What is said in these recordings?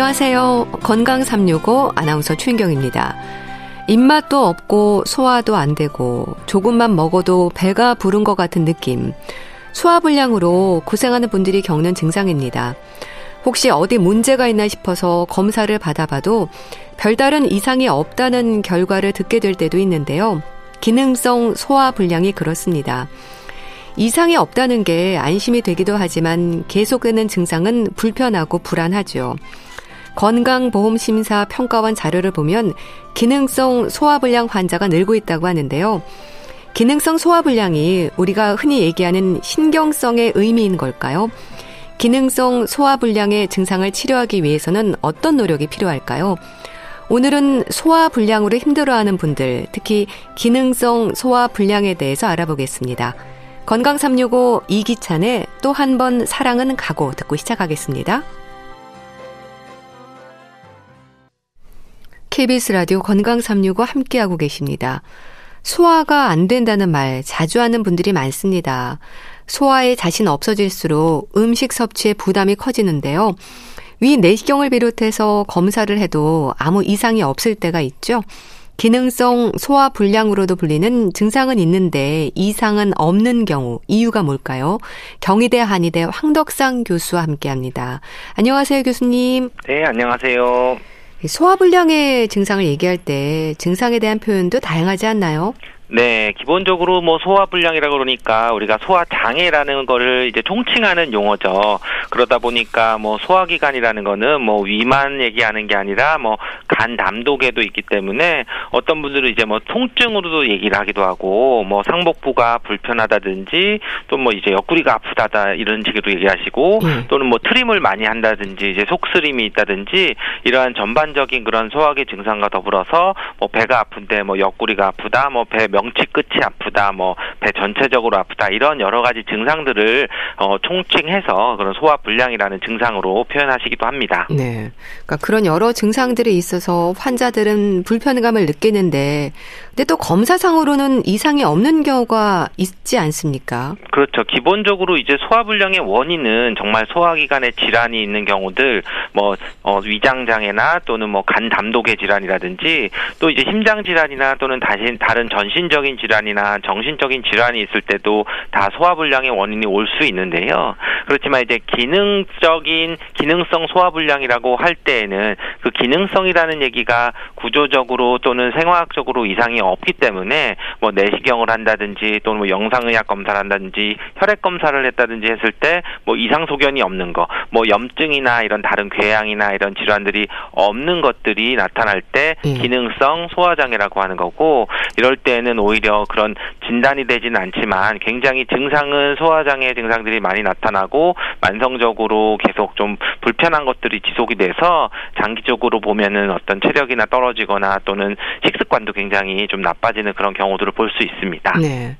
안녕하세요. 건강 365 아나운서 최인경입니다. 입맛도 없고 소화도 안 되고 조금만 먹어도 배가 부른 것 같은 느낌. 소화불량으로 고생하는 분들이 겪는 증상입니다. 혹시 어디 문제가 있나 싶어서 검사를 받아봐도 별다른 이상이 없다는 결과를 듣게 될 때도 있는데요. 기능성 소화불량이 그렇습니다. 이상이 없다는 게 안심이 되기도 하지만 계속되는 증상은 불편하고 불안하죠. 건강보험심사 평가원 자료를 보면 기능성 소화불량 환자가 늘고 있다고 하는데요. 기능성 소화불량이 우리가 흔히 얘기하는 신경성의 의미인 걸까요? 기능성 소화불량의 증상을 치료하기 위해서는 어떤 노력이 필요할까요? 오늘은 소화불량으로 힘들어하는 분들, 특히 기능성 소화불량에 대해서 알아보겠습니다. 건강 365 이기찬의 또 한 번 사랑은 가고 듣고 시작하겠습니다. KBS 라디오 건강 365 함께하고 계십니다. 소화가 안 된다는 말 자주 하는 분들이 많습니다. 소화에 자신 없어질수록 음식 섭취에 부담이 커지는데요. 위 내시경을 비롯해서 검사를 해도 아무 이상이 없을 때가 있죠. 기능성 소화 불량으로도 불리는 증상은 있는데 이상은 없는 경우 이유가 뭘까요? 경희대 한의대 황덕상 교수와 함께합니다. 안녕하세요, 교수님. 네, 안녕하세요. 소화불량의 증상을 얘기할 때 증상에 대한 표현도 다양하지 않나요? 네, 기본적으로 뭐 소화 불량이라 그러니까 우리가 소화 장애라는 거를 이제 총칭하는 용어죠. 그러다 보니까 뭐 소화 기관이라는 거는 뭐 위만 얘기하는 게 아니라 뭐 간 담독에도 있기 때문에 어떤 분들은 이제 뭐 통증으로도 얘기를 하기도 하고 뭐 상복부가 불편하다든지 또 뭐 이제 옆구리가 아프다다 이런 식으로 얘기하시고 음. 또는 뭐 트림을 많이 한다든지 이제 속쓰림이 있다든지 이러한 전반적인 그런 소화기 증상과 더불어서 뭐 배가 아픈데 뭐 옆구리가 아프다 뭐배 명치 끝이 아프다, 뭐 배 전체적으로 아프다 이런 여러 가지 증상들을 어, 총칭해서 그런 소화 불량이라는 증상으로 표현하시기도 합니다. 네, 그러니까 그런 여러 증상들이 있어서 환자들은 불편감을 느끼는데, 근데 또 검사상으로는 이상이 없는 경우가 있지 않습니까? 그렇죠. 기본적으로 이제 소화 불량의 원인은 정말 소화기관에 질환이 있는 경우들, 뭐 어, 위장 장애나 또는 뭐 간 담독의 질환이라든지 또 이제 심장 질환이나 또는 다시 다른 전신 정신적인 질환이나 정신적인 질환이 있을 때도 다 소화불량의 원인이 올 수 있는데요. 그렇지만 이제 기능적인 기능성 소화불량이라고 할 때에는 그 기능성이라는 얘기가 구조적으로 또는 생화학적으로 이상이 없기 때문에 뭐 내시경을 한다든지 또는 뭐 영상의학 검사를 한다든지 혈액 검사를 했다든지 했을 때 뭐 이상 소견이 없는 거, 뭐 염증이나 이런 다른 궤양이나 이런 질환들이 없는 것들이 나타날 때 예. 기능성 소화장애라고 하는 거고 이럴 때는 오히려 그런 진단이 되지는 않지만 굉장히 증상은 소화장애 증상들이 많이 나타나고 만성적으로 계속 좀 불편한 것들이 지속이 돼서 장기적으로 보면은 어떤 체력이나 떨어지거나 또는 식습관도 굉장히 좀 나빠지는 그런 경우들을 볼 수 있습니다. 네.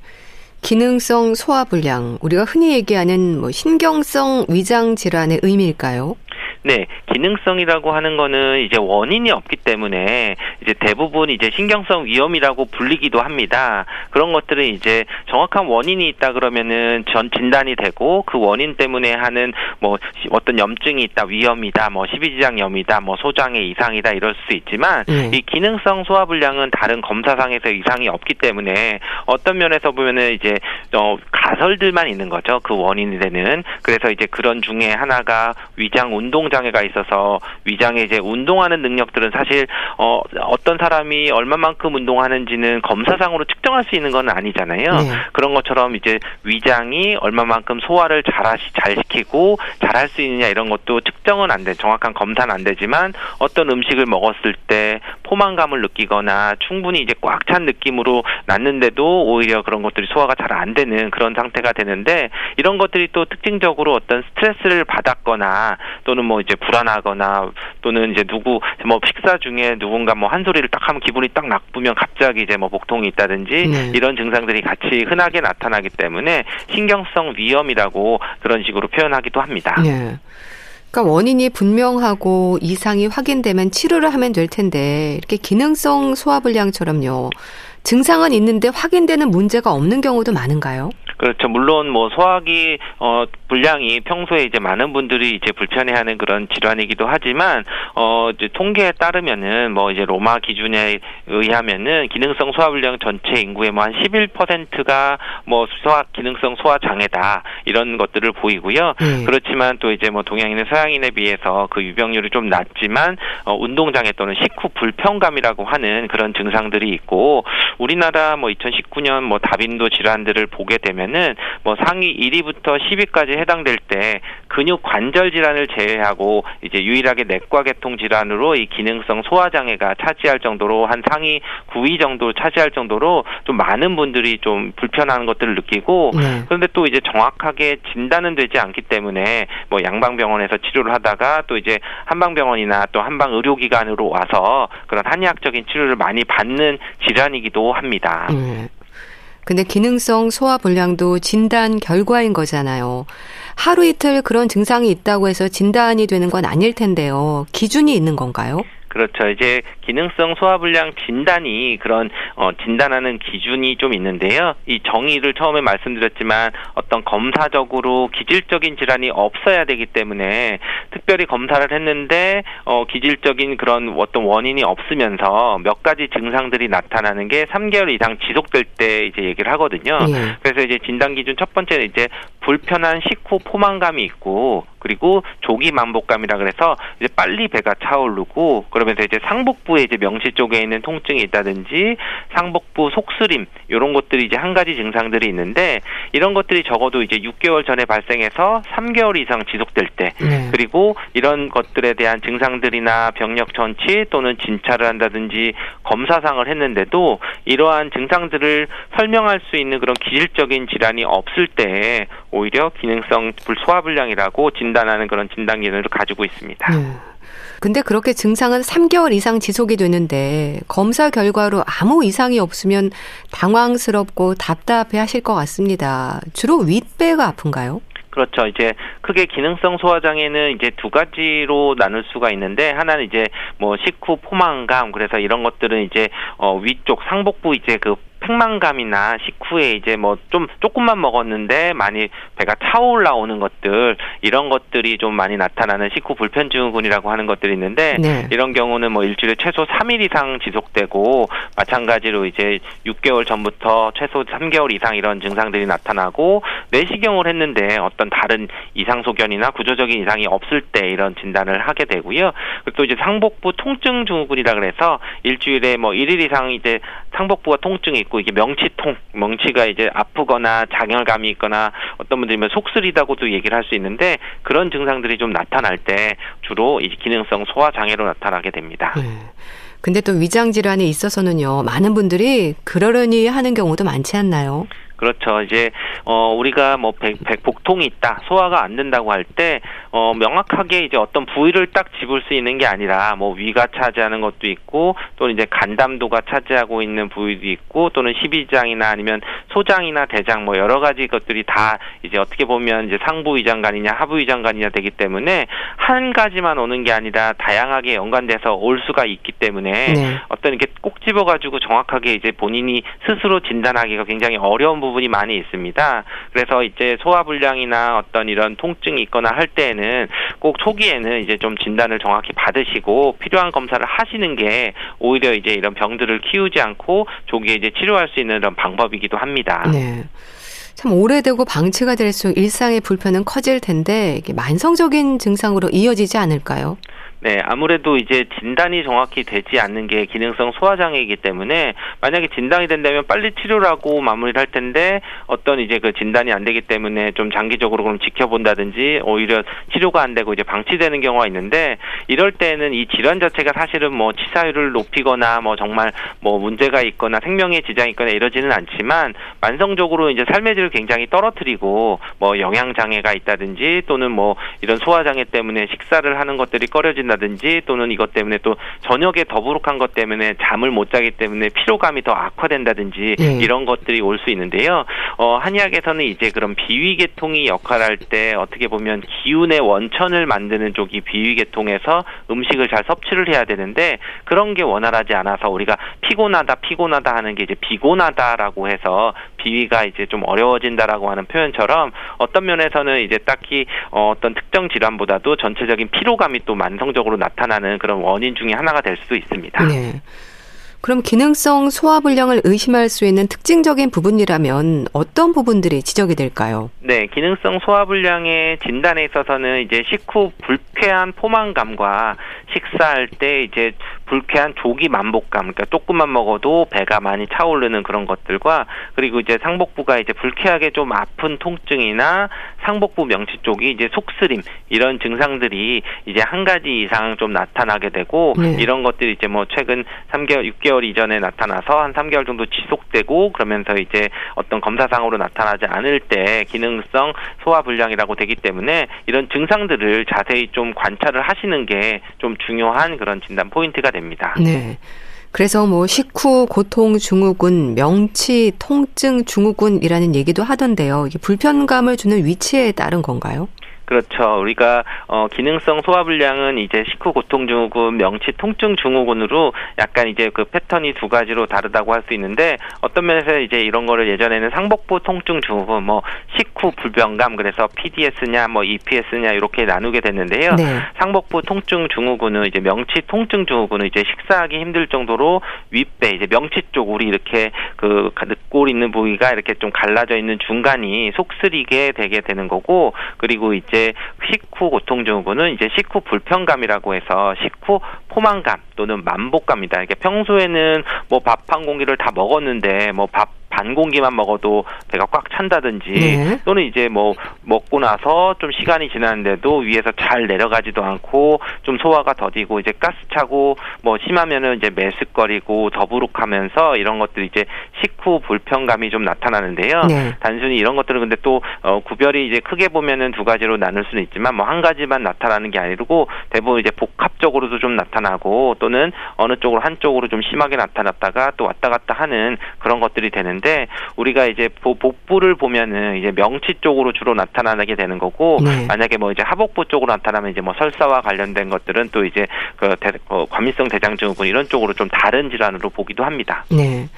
기능성 소화불량, 우리가 흔히 얘기하는 뭐 신경성 위장 질환의 의미일까요? 네, 기능성이라고 하는 거는 이제 원인이 없기 때문에 이제 대부분 이제 신경성 위험이라고 불리기도 합니다. 그런 것들은 이제 정확한 원인이 있다 그러면은 전 진단이 되고 그 원인 때문에 하는 뭐 어떤 염증이 있다, 위험이다, 뭐 십이지장염이다, 뭐 소장의 이상이다 이럴 수 있지만 네. 이 기능성 소화불량은 다른 검사상에서 이상이 없기 때문에 어떤 면에서 보면은 이제 어 가설들만 있는 거죠. 그 원인이 되는. 그래서 이제 그런 중에 하나가 위장 운동 장애가 있어서 위장에 이제 운동하는 능력들은 사실 어 어떤 사람이 얼마만큼 운동하는지는 검사상으로 측정할 수 있는 건 아니잖아요. 네. 그런 것처럼 이제 위장이 얼마만큼 소화를 잘하시 잘 시키고 잘할 수 있느냐 이런 것도 측정은 안 돼. 정확한 검사는 안 되지만 어떤 음식을 먹었을 때 포만감을 느끼거나 충분히 이제 꽉 찬 느낌으로 났는데도 오히려 그런 것들이 소화가 잘 안 되는 그런 상태가 되는데 이런 것들이 또 특징적으로 어떤 스트레스를 받았거나 또는 뭐 이제 불안하거나 또는 이제 누구 뭐 식사 중에 누군가 뭐 한 소리를 딱 하면 기분이 딱 나쁘면 갑자기 이제 뭐 복통이 있다든지 네. 이런 증상들이 같이 흔하게 나타나기 때문에 신경성 위험이라고 그런 식으로 표현하기도 합니다. 네. 그러니까 원인이 분명하고 이상이 확인되면 치료를 하면 될 텐데 이렇게 기능성 소화불량처럼요. 증상은 있는데 확인되는 문제가 없는 경우도 많은가요? 그렇죠. 물론 뭐 소화기 어 분량이 평소에 이제 많은 분들이 이제 불편해하는 그런 질환이기도 하지만 어 이제 통계에 따르면은 뭐 이제 로마 기준에 의하면은 기능성 소화 불량 전체 인구의 뭐 한 11%가 뭐 소화 기능성 소화 장애다 이런 것들을 보이고요. 음. 그렇지만 또 이제 뭐 동양인의 서양인에 비해서 그 유병률이 좀 낮지만 어 운동 장애 또는 식후 불편감이라고 하는 그런 증상들이 있고 우리나라 뭐 2019년 뭐 다빈도 질환들을 보게 되면 은뭐 상위 1위부터 10위까지 해당될 때 근육 관절 질환을 제외하고 이제 유일하게 내과 계통 질환으로 이 기능성 소화 장애가 차지할 정도로 한 상위 9위 정도 차지할 정도로 좀 많은 분들이 좀 불편한 것들을 느끼고 네. 그런데 또 이제 정확하게 진단은 되지 않기 때문에 뭐 양방병원에서 치료를 하다가 또 이제 한방병원이나 또 한방 의료기관으로 와서 그런 한의학적인 치료를 많이 받는 질환이기도 합니다. 음. 근데 기능성 소화 불량도 진단 결과인 거잖아요. 하루 이틀 그런 증상이 있다고 해서 진단이 되는 건 아닐 텐데요. 기준이 있는 건가요? 그렇죠. 이제 기능성 소화불량 진단이 그런 어, 진단하는 기준이 좀 있는데요. 이 정의를 처음에 말씀드렸지만 어떤 검사적으로 기질적인 질환이 없어야 되기 때문에 특별히 검사를 했는데 어, 기질적인 그런 어떤 원인이 없으면서 몇 가지 증상들이 나타나는 게 3개월 이상 지속될 때 이제 얘기를 하거든요. 예. 그래서 이제 진단 기준 첫 번째는 이제 불편한 식후 포만감이 있고 그리고 조기 만복감이라 그래서 이제 빨리 배가 차오르고 그러면서 이제 상복부에 이제 명치 쪽에 있는 통증이 있다든지 상복부 속쓰림 이런 것들이 이제 한 가지 증상들이 있는데 이런 것들이 적어도 이제 6개월 전에 발생해서 3개월 이상 지속될 때 네. 그리고 이런 것들에 대한 증상들이나 병력 전치 또는 진찰을 한다든지 검사상을 했는데도 이러한 증상들을 설명할 수 있는 그런 기질적인 질환이 없을 때 오히려 기능성 불소화불량이라고 진단하는 그런 진단 기준을 가지고 있습니다. 네. 근데 그렇게 증상은 3개월 이상 지속이 되는데 검사 결과로 아무 이상이 없으면 당황스럽고 답답해 하실 것 같습니다. 주로 윗배가 아픈가요? 그렇죠. 이제 크게 기능성 소화 장애는 이제 두 가지로 나눌 수가 있는데 하나는 이제 뭐 식후 포만감 그래서 이런 것들은 이제 어 위쪽 상복부 이제 그 팽만감이나 식후에 이제 뭐 좀 조금만 먹었는데 많이 배가 차올라 오는 것들 이런 것들이 좀 많이 나타나는 식후 불편 증후군이라고 하는 것들이 있는데 네. 이런 경우는 뭐 일주일에 최소 3일 이상 지속되고 마찬가지로 이제 6개월 전부터 최소 3개월 이상 이런 증상들이 나타나고 내시경을 했는데 어떤 다른 이상 소견이나 구조적인 이상이 없을 때 이런 진단을 하게 되고요. 또 이제 상복부 통증 증후군이라 그래서 일주일에 뭐 1일 이상 이제 상복부가 통증이 있고 이게 명치통, 명치가 이제 아프거나 장열감이 있거나 어떤 분들이면 속쓰리다고도 얘기를 할 수 있는데 그런 증상들이 좀 나타날 때 주로 이 기능성 소화 장애로 나타나게 됩니다. 네. 근데 또 위장 질환에 있어서는요, 많은 분들이 그러려니 하는 경우도 많지 않나요? 그렇죠. 이제 어 우리가 뭐 백, 백 복통이 있다, 소화가 안 된다고 할 때 어 명확하게 이제 어떤 부위를 딱 집을 수 있는 게 아니라 뭐 위가 차지하는 것도 있고 또는 이제 간담도가 차지하고 있는 부위도 있고 또는 십이장이나 아니면 소장이나 대장 뭐 여러 가지 것들이 다 이제 어떻게 보면 이제 상부 위장관이냐 하부 위장관이냐 되기 때문에 한 가지만 오는 게 아니라 다양하게 연관돼서 올 수가 있기 때문에 네. 어떤 이렇게 꼭 집어가지고 정확하게 이제 본인이 스스로 진단하기가 굉장히 어려운 부분. 부분이 많이 있습니다. 그래서 이제 소화불량이나 어떤 이런 통증이 있거나 할 때에는 꼭 초기에는 이제 좀 진단을 정확히 받으시고 필요한 검사를 하시는 게 오히려 이제 이런 병들을 키우지 않고 조기에 이제 치료할 수 있는 그런 방법이기도 합니다. 네. 참 오래되고 방치가 될수록 일상의 불편은 커질 텐데 이게 만성적인 증상으로 이어지지 않을까요? 네, 아무래도 이제 진단이 정확히 되지 않는 게 기능성 소화장애이기 때문에 만약에 진단이 된다면 빨리 치료를 하고 마무리를 할 텐데 어떤 이제 그 진단이 안 되기 때문에 좀 장기적으로 그럼 지켜본다든지 오히려 치료가 안 되고 이제 방치되는 경우가 있는데 이럴 때는 이 질환 자체가 사실은 뭐 치사율을 높이거나 뭐 정말 뭐 문제가 있거나 생명에 지장이 있거나 이러지는 않지만 만성적으로 이제 삶의 질을 굉장히 떨어뜨리고 뭐 영양 장애가 있다든지 또는 뭐 이런 소화 장애 때문에 식사를 하는 것들이 꺼려지는 떨어진다든지 또는 이것 때문에 또 저녁에 더부룩한 것 때문에 잠을 못 자기 때문에 피로감이 더 악화된다든지 네. 이런 것들이 올 수 있는데요. 어, 한의학에서는 이제 그런 비위계통이 역할할 때 어떻게 보면 기운의 원천을 만드는 쪽이 비위계통에서 음식을 잘 섭취를 해야 되는데 그런 게 원활하지 않아서 우리가 피곤하다 피곤하다 하는 게 이제 비곤하다라고 해서 비위가 이제 좀 어려워진다라고 하는 표현처럼 어떤 면에서는 이제 딱히 어, 어떤 특정 질환보다도 전체적인 피로감이 또 만성적으로 나타나는 그런 원인 중에 하나가 될 수도 있습니다. 네. 그럼 기능성 소화불량을 의심할 수 있는 특징적인 부분이라면 어떤 부분들이 지적이 될까요? 네, 기능성 소화불량의 진단에 있어서는 이제 식후 불 쾌한 포만감과 식사할 때 이제 불쾌한 조기 만복감, 그러니까 조금만 먹어도 배가 많이 차오르는 그런 것들과 그리고 이제 상복부가 이제 불쾌하게 좀 아픈 통증이나 상복부 명치 쪽이 이제 속쓰림 이런 증상들이 이제 한 가지 이상 좀 나타나게 되고 네. 이런 것들이 이제 뭐 최근 3개월, 6개월 이전에 나타나서 한 3개월 정도 지속되고 그러면서 이제 어떤 검사상으로 나타나지 않을 때 기능성 소화 불량이라고 되기 때문에 이런 증상들을 자세히 좀 관찰을 하시는 게 좀 중요한 그런 진단 포인트가 됩니다. 네. 그래서 뭐 식후 고통 증후군, 명치 통증 증후군이라는 얘기도 하던데요. 이게 불편감을 주는 위치에 따른 건가요? 그렇죠. 우리가 어 기능성 소화불량은 이제 식후 고통 증후군, 명치 통증 증후군으로 약간 이제 그 패턴이 두 가지로 다르다고 할 수 있는데 어떤 면에서 이제 이런 거를 예전에는 상복부 통증 증후군, 뭐 식후 불변감 그래서 PDS냐 뭐 EPS냐 이렇게 나누게 됐는데요. 네. 상복부 통증 증후군은 이제 명치 통증 증후군은 이제 식사하기 힘들 정도로 윗배 이제 명치 쪽 우리 이렇게 그 늑골 있는 부위가 이렇게 좀 갈라져 있는 중간이 속쓰리게 되게 되는 거고 그리고 이제 이제 식후 고통 증후군은 이제 식후 불편감이라고 해서 식후 포만감 또는 만복감이다. 이게 평소에는 뭐 밥 한 공기를 다 먹었는데 뭐밥 반 공기만 먹어도 배가 꽉 찬다든지 네. 또는 이제 뭐 먹고 나서 좀 시간이 지났는데도 위에서 잘 내려가지도 않고 좀 소화가 더디고 이제 가스 차고 뭐 심하면은 이제 메스거리고 더부룩하면서 이런 것들이 이제 식후 불편감이 좀 나타나는데요. 네. 단순히 이런 것들은 근데 또 어, 구별이 이제 크게 보면은 두 가지로 나눌 수는 있지만 뭐 한 가지만 나타나는 게 아니고 대부분 이제 복합적으로도 좀 나타나고 또는 어느 쪽으로 한쪽으로 좀 심하게 나타났다가 또 왔다 갔다 하는 그런 것들이 되는 되는데 우리가 이제 복부를 보면은 이제 명치 쪽으로 주로 나타나게 되는 거고 네. 만약에 뭐 이제 하복부 쪽으로 나타나면 이제 뭐 설사와 관련된 것들은 또 이제 그 대, 어, 관미성 대장증후군 이런 쪽으로 좀 다른 질환으로 보기도 합니다. 네.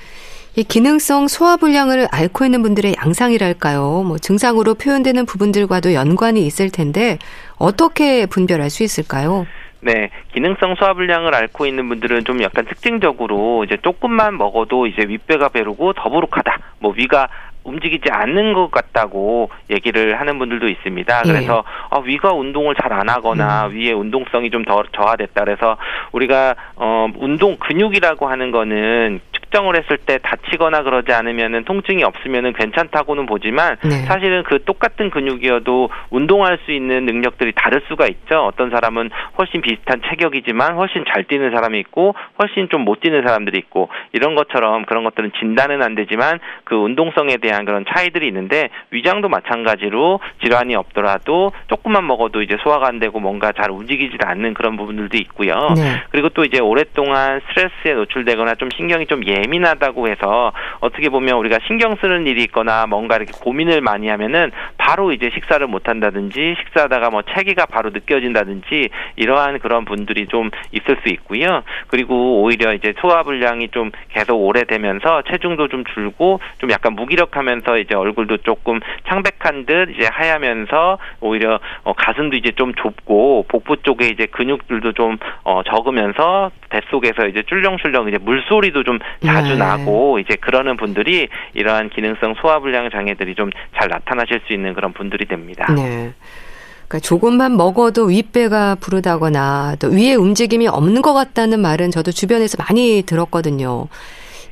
이 기능성 소화불량을 앓고 있는 분들의 양상이랄까요? 뭐 증상으로 표현되는 부분들과도 연관이 있을 텐데 어떻게 분별할 수 있을까요? 네, 기능성 소화불량을 앓고 있는 분들은 좀 약간 특징적으로 이제 조금만 먹어도 이제 윗배가 배르고 더부룩하다. 뭐 위가 움직이지 않는 것 같다고 얘기를 하는 분들도 있습니다. 예. 그래서 예. 어, 위가 운동을 잘 안 하거나 음. 위의 운동성이 좀 더 저하됐다. 그래서 우리가 어, 운동 근육이라고 하는 거는 측정을 했을 때 다치거나 그러지 않으면은 통증이 없으면은 괜찮다고는 보지만 네. 사실은 그 똑같은 근육이어도 운동할 수 있는 능력들이 다를 수가 있죠. 어떤 사람은 훨씬 비슷한 체격이지만 훨씬 잘 뛰는 사람이 있고 훨씬 좀 못 뛰는 사람들이 있고 이런 것처럼 그런 것들은 진단은 안 되지만 그 운동성에 대한 그런 차이들이 있는데 위장도 마찬가지로 질환이 없더라도 조금만 먹어도 이제 소화가 안 되고 뭔가 잘 움직이지 않는 그런 부분들도 있고요. 네. 그리고 또 이제 오랫동안 스트레스에 노출되거나 좀 신경이 좀 예. 예민하다고 해서 어떻게 보면 우리가 신경 쓰는 일이 있거나 뭔가 이렇게 고민을 많이 하면은 바로 이제 식사를 못 한다든지 식사하다가 뭐 체기가 바로 느껴진다든지 이러한 그런 분들이 좀 있을 수 있고요. 그리고 오히려 이제 소화 불량이 좀 계속 오래되면서 체중도 좀 줄고 좀 약간 무기력하면서 이제 얼굴도 조금 창백한 듯 이제 하얗면서 오히려 어 가슴도 이제 좀 좁고 복부 쪽에 이제 근육들도 좀 어 적으면서 뱃속에서 이제 쫄렁쫄렁 이제 물소리도 좀 자주 네. 나고 이제 그러는 분들이 이러한 기능성 소화불량 장애들이 좀 잘 나타나실 수 있는 그런 분들이 됩니다. 네. 그러니까 조금만 먹어도 윗배가 부르다거나 또 위에 움직임이 없는 것 같다는 말은 저도 주변에서 많이 들었거든요.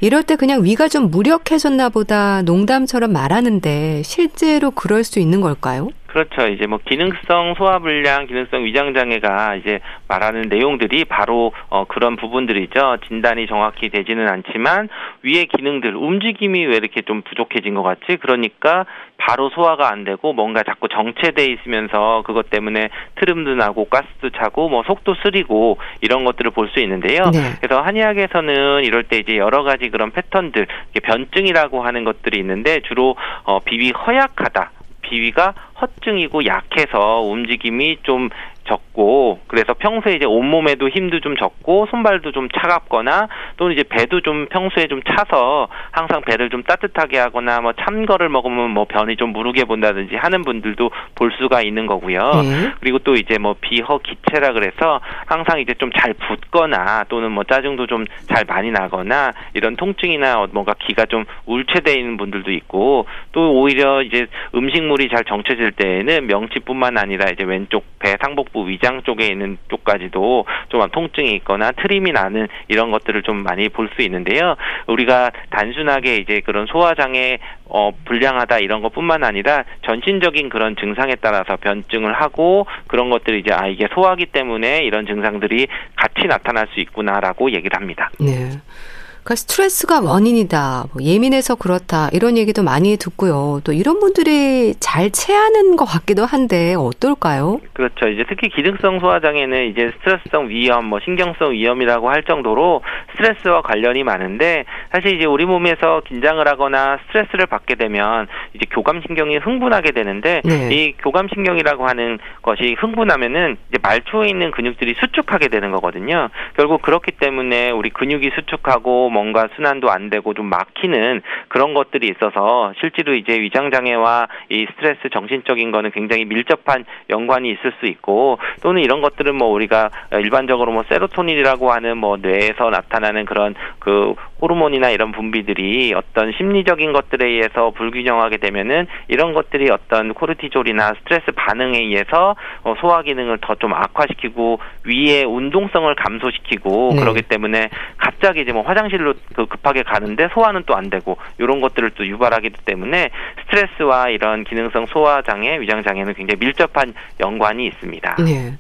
이럴 때 그냥 위가 좀 무력해졌나 보다 농담처럼 말하는데 실제로 그럴 수 있는 걸까요? 그렇죠. 이제 뭐 기능성 소화불량, 기능성 위장장애가 이제 말하는 내용들이 바로 어 그런 부분들이죠. 진단이 정확히 되지는 않지만 위의 기능들, 움직임이 왜 이렇게 좀 부족해진 것 같지? 그러니까 바로 소화가 안 되고 뭔가 자꾸 정체돼 있으면서 그것 때문에 트름도 나고 가스도 차고 뭐 속도 쓰리고 이런 것들을 볼 수 있는데요. 네. 그래서 한의학에서는 이럴 때 이제 여러 가지 그런 패턴들, 변증이라고 하는 것들이 있는데 주로 어 비위 허약하다. 비위가 허증이고 약해서 움직임이 좀 적고 그래서 평소에 이제 온몸에도 힘도 좀 적고 손발도 좀 차갑거나 또는 이제 배도 좀 평소에 좀 차서 항상 배를 좀 따뜻하게 하거나 뭐찬 거를 먹으면 뭐 변이 좀 무르게 본다든지 하는 분들도 볼 수가 있는 거고요. 네. 그리고 또 이제 뭐 비허 기체라 그래서 항상 이제 좀 잘 붓거나 또는 뭐 짜증도 좀 잘 많이 나거나 이런 통증이나 뭔가 기가 좀 울체돼 있는 분들도 있고 또 오히려 이제 음식물이 잘 정체될 때에는 명치뿐만 아니라 이제 왼쪽 배 상복부 복부 위장 쪽에 있는 쪽까지도 좀 통증이 있거나 트림이 나는 이런 것들을 좀 많이 볼 수 있는데요. 우리가 단순하게 이제 그런 소화장애 어, 불량하다 이런 것뿐만 아니라 전신적인 그런 증상에 따라서 변증을 하고 그런 것들이 이제 아 이게 소화기 때문에 이런 증상들이 같이 나타날 수 있구나라고 얘기를 합니다. 네. 그러니까 스트레스가 원인이다. 뭐 예민해서 그렇다. 이런 얘기도 많이 듣고요. 또 이런 분들이 잘 체하는 것 같기도 한데 어떨까요? 그렇죠. 이제 특히 기능성 소화장애는 이제 스트레스성 위염, 뭐 신경성 위염이라고 할 정도로 스트레스와 관련이 많은데 사실 이제 우리 몸에서 긴장을 하거나 스트레스를 받게 되면 이제 교감신경이 흥분하게 되는데 네. 이 교감신경이라고 하는 것이 흥분하면은 이제 말초에 있는 근육들이 수축하게 되는 거거든요. 결국 그렇기 때문에 우리 근육이 수축하고 뭔가 순환도 안 되고 좀 막히는 그런 것들이 있어서 실제로 이제 위장 장애와 이 스트레스 정신적인 거는 굉장히 밀접한 연관이 있을 수 있고 또는 이런 것들은 뭐 우리가 일반적으로 뭐 세로토닌이라고 하는 뭐 뇌에서 나타나는 그런 그 호르몬이나 이런 분비들이 어떤 심리적인 것들에 의해서 불균형하게 되면은 이런 것들이 어떤 코르티졸이나 스트레스 반응에 의해서 어, 소화 기능을 더 좀 악화시키고 위의 운동성을 감소시키고 네. 그러기 때문에 갑자기 이제 뭐 화장실 로 그 급하게 가는데 소화는 또 안 되고 이런 것들을 또 유발하기 때문에 스트레스와 이런 기능성 소화 장애, 위장 장애는 굉장히 밀접한 연관이 있습니다. 네.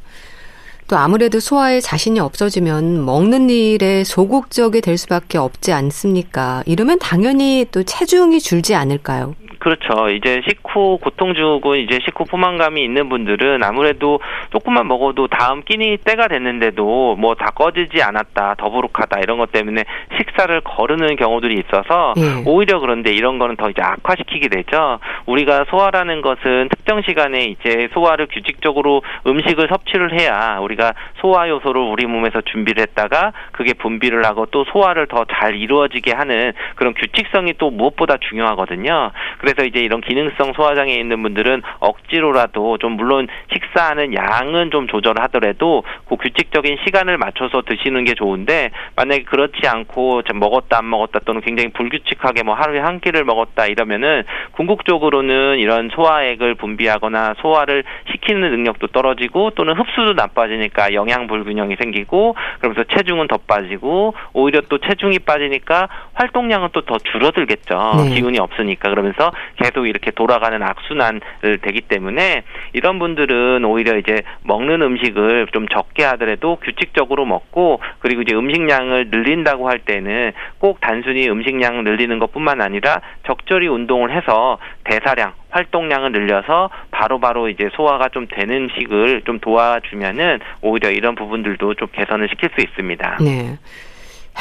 또 아무래도 소화에 자신이 없어지면 먹는 일에 소극적이 될 수밖에 없지 않습니까? 이러면 당연히 또 체중이 줄지 않을까요? 그렇죠. 이제 식후 고통 주고 이제 식후 포만감이 있는 분들은 아무래도 조금만 먹어도 다음 끼니 때가 됐는데도 뭐 다 꺼지지 않았다, 더부룩하다 이런 것 때문에 식사를 거르는 경우들이 있어서 예. 오히려 그런데 이런 거는 더 이제 악화시키게 되죠. 우리가 소화라는 것은 특정 시간에 이제 소화를 규칙적으로 음식을 섭취를 해야 우리가 소화 요소를 우리 몸에서 준비를 했다가 그게 분비를 하고 또 소화를 더 잘 이루어지게 하는 그런 규칙성이 또 무엇보다 중요하거든요. 그래서 그래서 이제 이런 기능성 소화장애 있는 분들은 억지로라도 좀 물론 식사하는 양은 좀 조절하더라도 그 규칙적인 시간을 맞춰서 드시는 게 좋은데 만약에 그렇지 않고 먹었다 안 먹었다 또는 굉장히 불규칙하게 뭐 하루에 한 끼를 먹었다 이러면은 궁극적으로는 이런 소화액을 분비하거나 소화를 시키는 능력도 떨어지고 또는 흡수도 나빠지니까 영양 불균형이 생기고 그러면서 체중은 더 빠지고 오히려 또 체중이 빠지니까 활동량은 또 더 줄어들겠죠. 네. 기운이 없으니까 그러면서 계속 이렇게 돌아가는 악순환을 되기 때문에 이런 분들은 오히려 이제 먹는 음식을 좀 적게 하더라도 규칙적으로 먹고 그리고 이제 음식량을 늘린다고 할 때는 꼭 단순히 음식량 늘리는 것뿐만 아니라 적절히 운동을 해서 대사량 활동량을 늘려서 바로바로 바로 이제 소화가 좀 되는 식을 좀 도와주면은 오히려 이런 부분들도 좀 개선을 시킬 수 있습니다. 네.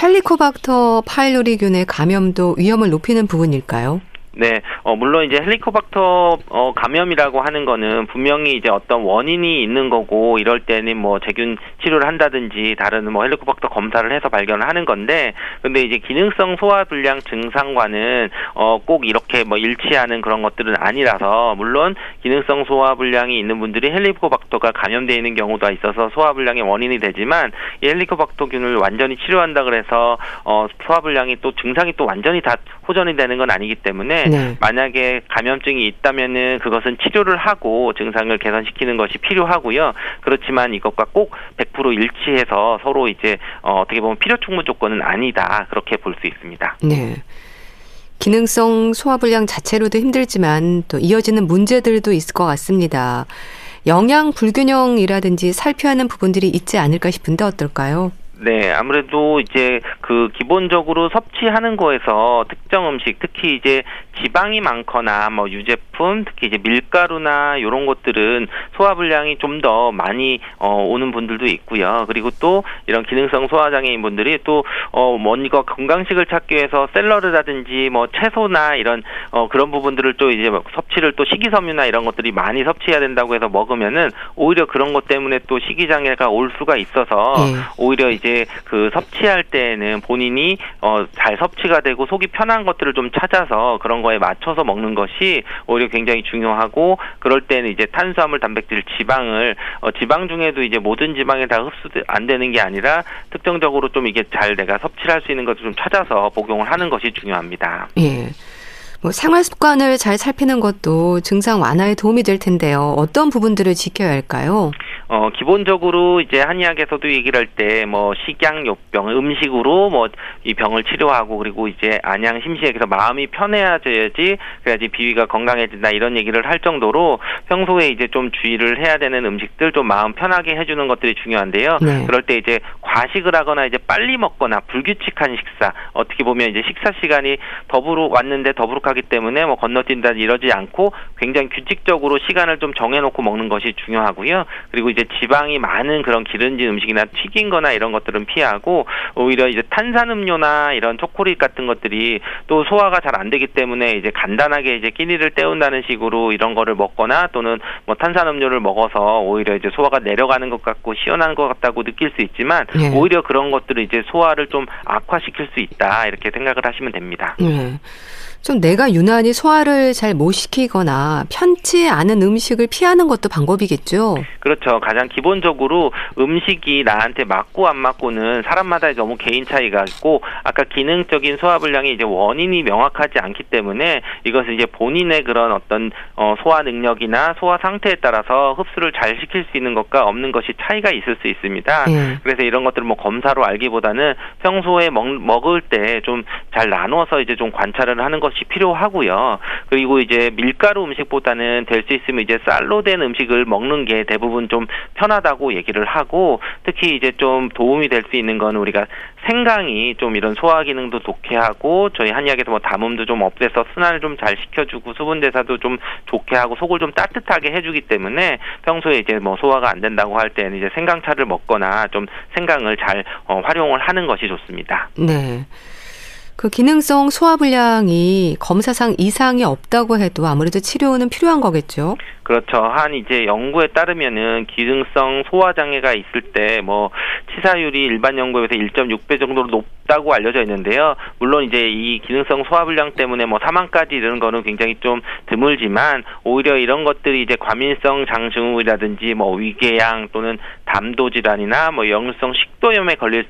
헬리코박터 파일로리균의 감염도 위험을 높이는 부분일까요? 네, 어, 물론 이제 헬리코박터 어, 감염이라고 하는 거는 분명히 이제 어떤 원인이 있는 거고 이럴 때는 뭐 제균 치료를 한다든지 다른 뭐 헬리코박터 검사를 해서 발견을 하는 건데 근데 이제 기능성 소화 불량 증상과는 어, 꼭 이렇게 뭐 일치하는 그런 것들은 아니라서 물론 기능성 소화 불량이 있는 분들이 헬리코박터가 감염되어 있는 경우도 있어서 소화 불량의 원인이 되지만 이 헬리코박터균을 완전히 치료한다 그래서 어, 소화 불량이 또 증상이 또 완전히 다 호전이 되는 건 아니기 때문에 네. 만약에 감염증이 있다면은 그것은 치료를 하고 증상을 개선시키는 것이 필요하고요. 그렇지만 이것과 꼭 100% 일치해서 서로 이제 어, 어떻게 보면 필요 충분 조건은 아니다 그렇게 볼 수 있습니다. 네. 기능성 소화불량 자체로도 힘들지만 또 이어지는 문제들도 있을 것 같습니다. 영양 불균형이라든지 살펴야 하는 부분들이 있지 않을까 싶은데 어떨까요? 네, 아무래도 이제 그 기본적으로 섭취하는 거에서 특정 음식, 특히 이제 지방이 많거나 뭐 유제품, 특히 이제 밀가루나 이런 것들은 소화 불량이 좀 더 많이 어, 오는 분들도 있고요. 그리고 또 이런 기능성 소화 장애인 분들이 또 어, 뭔가 건강식을 찾기 위해서 샐러드라든지 뭐 채소나 이런 어, 그런 부분들을 또 이제 섭취를 또 식이섬유나 이런 것들이 많이 섭취해야 된다고 해서 먹으면은 오히려 그런 것 때문에 또 식이 장애가 올 수가 있어서 네. 오히려 이제 그 섭취할 때는 본인이 어, 잘 섭취가 되고 속이 편한 것들을 좀 찾아서 그런 거에 맞춰서 먹는 것이 오히려 굉장히 중요하고 그럴 때는 이제 탄수화물, 단백질, 지방을 어, 지방 중에도 이제 모든 지방에 다 흡수 안 되는 게 아니라 특정적으로 좀 이게 잘 내가 섭취를 할 수 있는 것을 좀 찾아서 복용을 하는 것이 중요합니다. 예. 뭐 생활 습관을 잘 살피는 것도 증상 완화에 도움이 될 텐데요. 어떤 부분들을 지켜야 할까요? 어, 기본적으로 이제 한의학에서도 얘기를 할 때 뭐 식양 요병 음식으로 뭐 이 병을 치료하고 그리고 이제 안양 심시에서 마음이 편해야지 그래야지 비위가 건강해진다 이런 얘기를 할 정도로 평소에 이제 좀 주의를 해야 되는 음식들 좀 마음 편하게 해주는 것들이 중요한데요. 네. 그럴 때 이제 과식을 하거나 이제 빨리 먹거나 불규칙한 식사 어떻게 보면 이제 식사 시간이 더부룩 왔는데 더부룩하기 때문에 뭐 건너뛴다 이러지 않고 굉장히 규칙적으로 시간을 좀 정해놓고 먹는 것이 중요하고요. 그리고 이제 이제 지방이 많은 그런 기름진 음식이나 튀긴 거나 이런 것들은 피하고 오히려 이제 탄산음료나 이런 초콜릿 같은 것들이 또 소화가 잘 안 되기 때문에 이제 간단하게 이제 끼니를 때운다는 식으로 이런 거를 먹거나 또는 뭐 탄산음료를 먹어서 오히려 이제 소화가 내려가는 것 같고 시원한 것 같다고 느낄 수 있지만 네. 오히려 그런 것들을 이제 소화를 좀 악화시킬 수 있다 이렇게 생각을 하시면 됩니다. 네. 좀 내가 유난히 소화를 잘 못 시키거나 편치 않은 음식을 피하는 것도 방법이겠죠. 그렇죠. 가장 기본적으로 음식이 나한테 맞고 안 맞고는 사람마다 너무 개인 차이가 있고 아까 기능적인 소화 불량이 이제 원인이 명확하지 않기 때문에 이것은 이제 본인의 그런 어떤 어, 소화 능력이나 소화 상태에 따라서 흡수를 잘 시킬 수 있는 것과 없는 것이 차이가 있을 수 있습니다. 네. 그래서 이런 것들을 뭐 검사로 알기보다는 평소에 먹, 먹을 때 좀 잘 나눠서 이제 좀 관찰을 하는 것 것이 필요하고요. 그리고 이제 밀가루 음식보다는 될 수 있으면 이제 쌀로 된 음식을 먹는 게 대부분 좀 편하다고 얘기를 하고 특히 이제 좀 도움이 될 수 있는 건 우리가 생강이 좀 이런 소화 기능도 좋게 하고 저희 한의학에서 뭐 담음도 좀 없애서 순환을 좀 잘 시켜주고 수분 대사도 좀 좋게 하고 속을 좀 따뜻하게 해주기 때문에 평소에 이제 뭐 소화가 안 된다고 할 때는 이제 생강차를 먹거나 좀 생강을 잘 어, 활용을 하는 것이 좋습니다. 네. 그 기능성 소화불량이 검사상 이상이 없다고 해도 아무래도 치료는 필요한 거겠죠. 그렇죠. 한 이제 연구에 따르면은 기능성 소화 장애가 있을 때 뭐 치사율이 일반 연구에 비해서 1.6배 정도로 높다고 알려져 있는데요. 물론 이제 이 기능성 소화 불량 때문에 뭐 사망까지 이런 거는 굉장히 좀 드물지만 오히려 이런 것들이 이제 과민성 장증후이라든지 뭐 위궤양 또는 담도 질환이나 뭐 역류성 식도염에 걸릴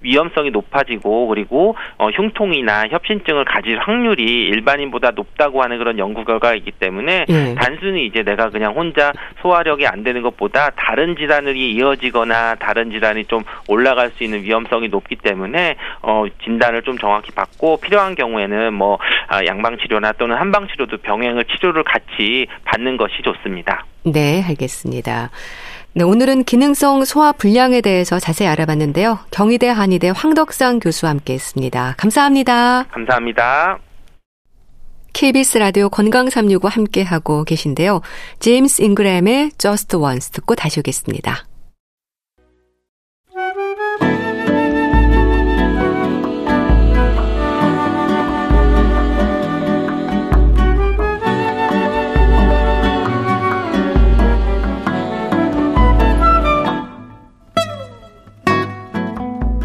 위험성이 높아지고 그리고 어 흉통이나 협신증을 가질 확률이 일반인보다 높다고 하는 그런 연구 결과가 있기 때문에 예. 단순히 이제 내가 그냥 혼자 소화력이 안 되는 것보다 다른 질환이 이어지거나 다른 질환이 좀 올라갈 수 있는 위험성이 높기 때문에 어 진단을 좀 정확히 받고 필요한 경우에는 뭐 아, 양방 치료나 또는 한방 치료도 병행을 치료를 같이 받는 것이 좋습니다. 네, 알겠습니다. 네, 오늘은 기능성 소화 불량에 대해서 자세히 알아봤는데요. 경희대 한의대 황덕상 교수와 함께했습니다. 감사합니다. 감사합니다. KBS 라디오 건강 365 함께하고 계신데요. 제임스 잉그램의 Just Once 듣고 다시 오겠습니다.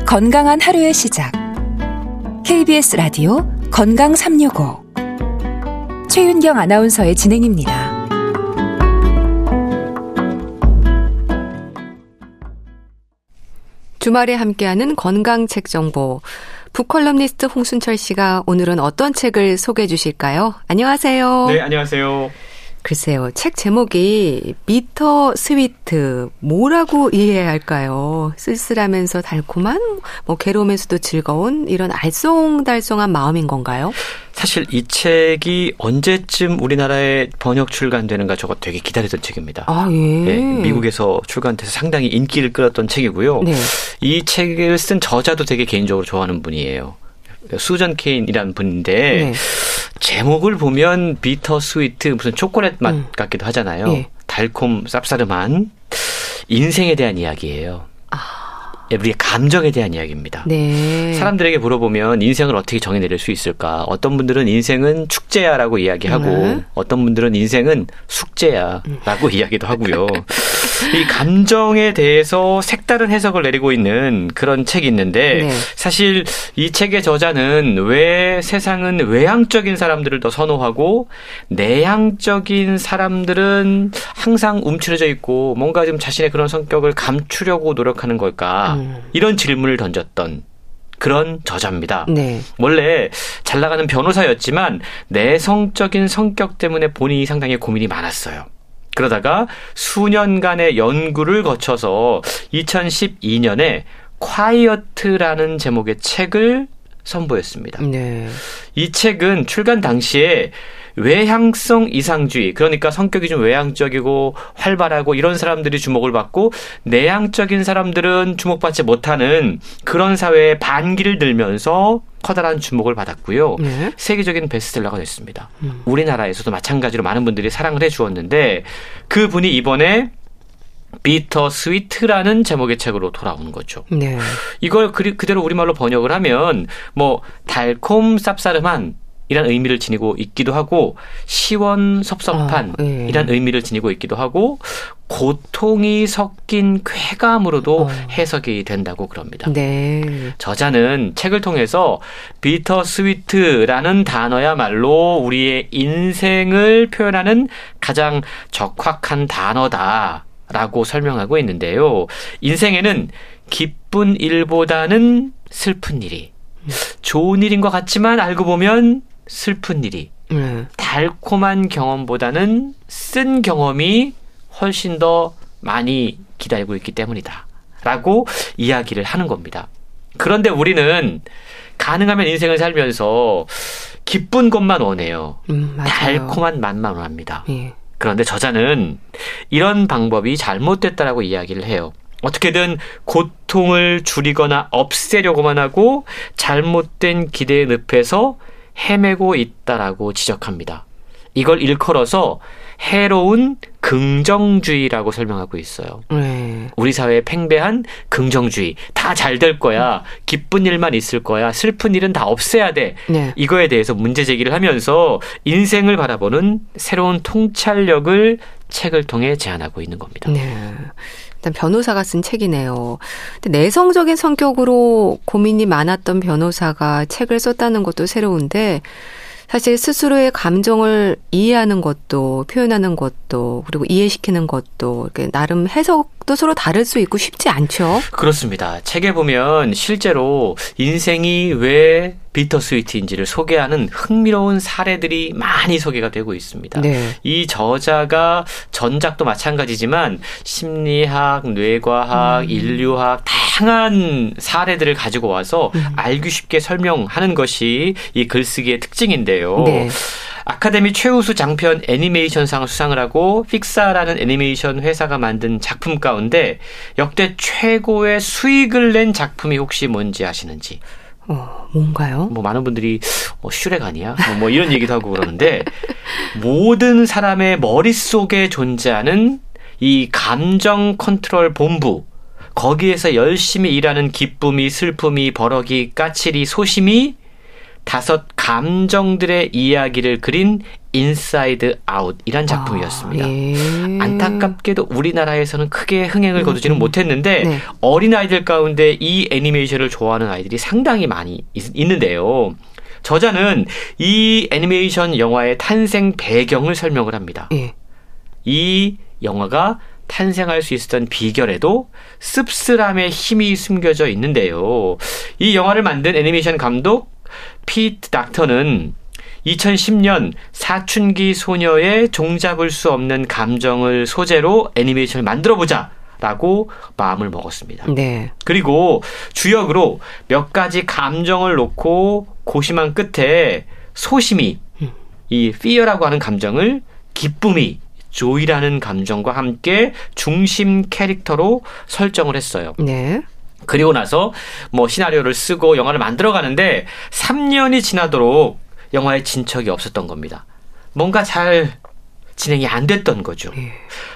건강한 하루의 시작. KBS 라디오 건강 365. 최윤경 아나운서의 진행입니다. 주말에 함께하는 건강책 정보. 북컬럼니스트 홍순철 씨가 오늘은 어떤 책을 소개해 주실까요? 안녕하세요. 네, 안녕하세요. 글쎄요, 책 제목이 비터 스위트 뭐라고 이해해야 할까요? 쓸쓸하면서 달콤한, 뭐 괴로우면서도 즐거운 이런 알쏭달쏭한 마음인 건가요? 사실 이 책이 언제쯤 우리나라에 번역 출간되는가 저거 되게 기다리던 책입니다. 아, 예. 네, 미국에서 출간돼서 상당히 인기를 끌었던 책이고요. 네. 이 책을 쓴 저자도 되게 개인적으로 좋아하는 분이에요. 수전 케인이라는 분인데 네. 제목을 보면 비터 스위트 무슨 초콜릿 맛 음. 같기도 하잖아요. 예. 달콤 쌉싸름한 인생에 대한 이야기예요. 예, 우리의 감정에 대한 이야기입니다. 아. 네. 사람들에게 물어보면 인생을 어떻게 정해내릴 수 있을까? 어떤 분들은 인생은 축제야라고 이야기하고 네. 어떤 분들은 인생은 숙제야라고 이야기도 하고요. 이 감정에 대해서 색다른 해석을 내리고 있는 그런 책이 있는데 네. 사실 이 책의 저자는 왜 세상은 외향적인 사람들을 더 선호하고 내향적인 사람들은 항상 움츠러져 있고 뭔가 좀 자신의 그런 성격을 감추려고 노력하는 걸까? 음. 이런 질문을 던졌던 그런 저자입니다. 네. 원래 잘 나가는 변호사였지만 내성적인 성격 때문에 본인이 상당히 고민이 많았어요. 그러다가 수년간의 연구를 거쳐서 2012년에 콰이어트라는 제목의 책을 선보였습니다. 네. 이 책은 출간 당시에 외향성 이상주의, 그러니까 성격이 좀 외향적이고 활발하고 이런 사람들이 주목을 받고 내향적인 사람들은 주목받지 못하는 그런 사회에 반기를 들면서 커다란 주목을 받았고요. 네. 세계적인 베스트셀러가 됐습니다. 음. 우리나라에서도 마찬가지로 많은 분들이 사랑을 해 주었는데 그 분이 이번에 비터 스위트라는 제목의 책으로 돌아오는 거죠. 네. 이걸 그대로 우리말로 번역을 하면 뭐 달콤 쌉싸름한 이란 의미를 지니고 있기도 하고 시원 섭섭한 아, 예. 이란 의미를 지니고 있기도 하고 고통이 섞인 쾌감으로도 어. 해석이 된다고 그럽니다. 네. 저자는 책을 통해서 비터 스위트라는 단어야말로 우리의 인생을 표현하는 가장 적확한 단어다 라고 설명하고 있는데요. 인생에는 기쁜 일보다는 슬픈 일이 좋은 일인 것 같지만 알고 보면 슬픈 일이 네. 달콤한 경험보다는 쓴 경험이 훨씬 더 많이 기다리고 있기 때문이다. 라고 이야기를 하는 겁니다. 그런데 우리는 가능하면 인생을 살면서 기쁜 것만 원해요. 음. 달콤한 맛만 원합니다. 예. 그런데 저자는 이런 방법이 잘못됐다라고 이야기를 해요. 어떻게든 고통을 줄이거나 없애려고만 하고 잘못된 기대의 늪에서 헤매고 있다라고 지적합니다. 이걸 일컬어서 해로운 긍정주의라고 설명하고 있어요. 네. 우리 사회에 팽배한 긍정주의. 다 잘 될 거야. 기쁜 일만 있을 거야. 슬픈 일은 다 없애야 돼. 네. 이거에 대해서 문제 제기를 하면서 인생을 바라보는 새로운 통찰력을 책을 통해 제안하고 있는 겁니다. 네. 일단 변호사가 쓴 책이네요. 근데 내성적인 성격으로 고민이 많았던 변호사가 책을 썼다는 것도 새로운데 사실 스스로의 감정을 이해하는 것도 표현하는 것도 그리고 이해시키는 것도 이렇게 나름 해석도 서로 다를 수 있고 쉽지 않죠. 그렇습니다. 책에 보면 실제로 인생이 왜 비터 스위트인지를 소개하는 흥미로운 사례들이 많이 소개가 되고 있습니다. 네. 이 저자가 전작도 마찬가지지만 심리학, 뇌과학, 음. 인류학 다양한 사례들을 가지고 와서 음. 알기 쉽게 설명하는 것이 이 글쓰기의 특징인데요. 네. 아카데미 최우수 장편 애니메이션상을 수상을 하고 픽사라는 애니메이션 회사가 만든 작품 가운데 역대 최고의 수익을 낸 작품이 혹시 뭔지 아시는지? 어, 뭔가요? 뭐 많은 분들이 어, 슈렉 아니야? 뭐, 뭐 이런 얘기도 하고 그러는데 모든 사람의 머릿속에 존재하는 이 감정 컨트롤 본부 거기에서 열심히 일하는 기쁨이 슬픔이 버럭이 까칠이 소심이 다섯 감정들의 이야기를 그린 인사이드 아웃이란 작품이었습니다. 아, 예. 안타깝게도 우리나라에서는 크게 흥행을 거두지는 음. 못했는데 네. 어린 아이들 가운데 이 애니메이션을 좋아하는 아이들이 상당히 많이 있, 는데요 저자는 이 애니메이션 영화의 탄생 배경을 설명을 합니다. 예. 이 영화가 탄생할 수 있었던 비결에도 씁쓸함의 힘이 숨겨져 있는데요. 이 영화를 만든 애니메이션 감독 피트 닥터는 2010년 사춘기 소녀의 종잡을 수 없는 감정을 소재로 애니메이션을 만들어 보자. 라고 마음을 먹었습니다. 네. 그리고 주역으로 몇 가지 감정을 놓고 고심한 끝에 소심이 이 fear라고 하는 감정을 기쁨이 조이라는 감정과 함께 중심 캐릭터로 설정을 했어요. 네. 그리고 나서 뭐 시나리오를 쓰고 영화를 만들어 가는데 3년이 지나도록 영화에 진척이 없었던 겁니다. 뭔가 잘 진행이 안 됐던 거죠. 예.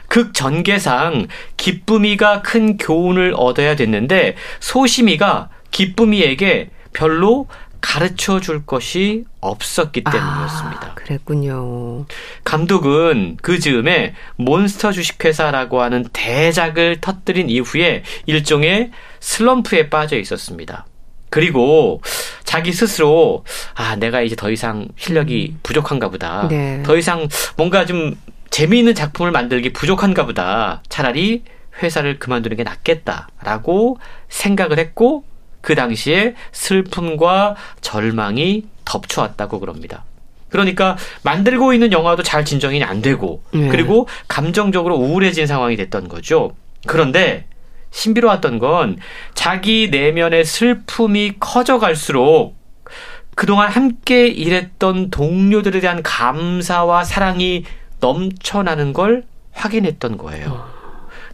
극 전개상 기쁨이가 큰 교훈을 얻어야 됐는데 소심이가 기쁨이에게 별로 가르쳐 줄 것이 없었기 때문이었습니다. 아, 그랬군요. 감독은 그 즈음에 몬스터 주식회사라고 하는 대작을 터뜨린 이후에 일종의 슬럼프에 빠져 있었습니다. 그리고 자기 스스로 아 내가 이제 더 이상 실력이 부족한가 보다. 네. 더 이상 뭔가 좀 재미있는 작품을 만들기 부족한가 보다. 차라리 회사를 그만두는 게 낫겠다라고 생각을 했고 그 당시에 슬픔과 절망이 덮쳐왔다고 그럽니다. 그러니까 만들고 있는 영화도 잘 진정이 안 되고 네. 그리고 감정적으로 우울해진 상황이 됐던 거죠. 그런데 신비로웠던 건 자기 내면의 슬픔이 커져갈수록 그동안 함께 일했던 동료들에 대한 감사와 사랑이 넘쳐나는 걸 확인했던 거예요.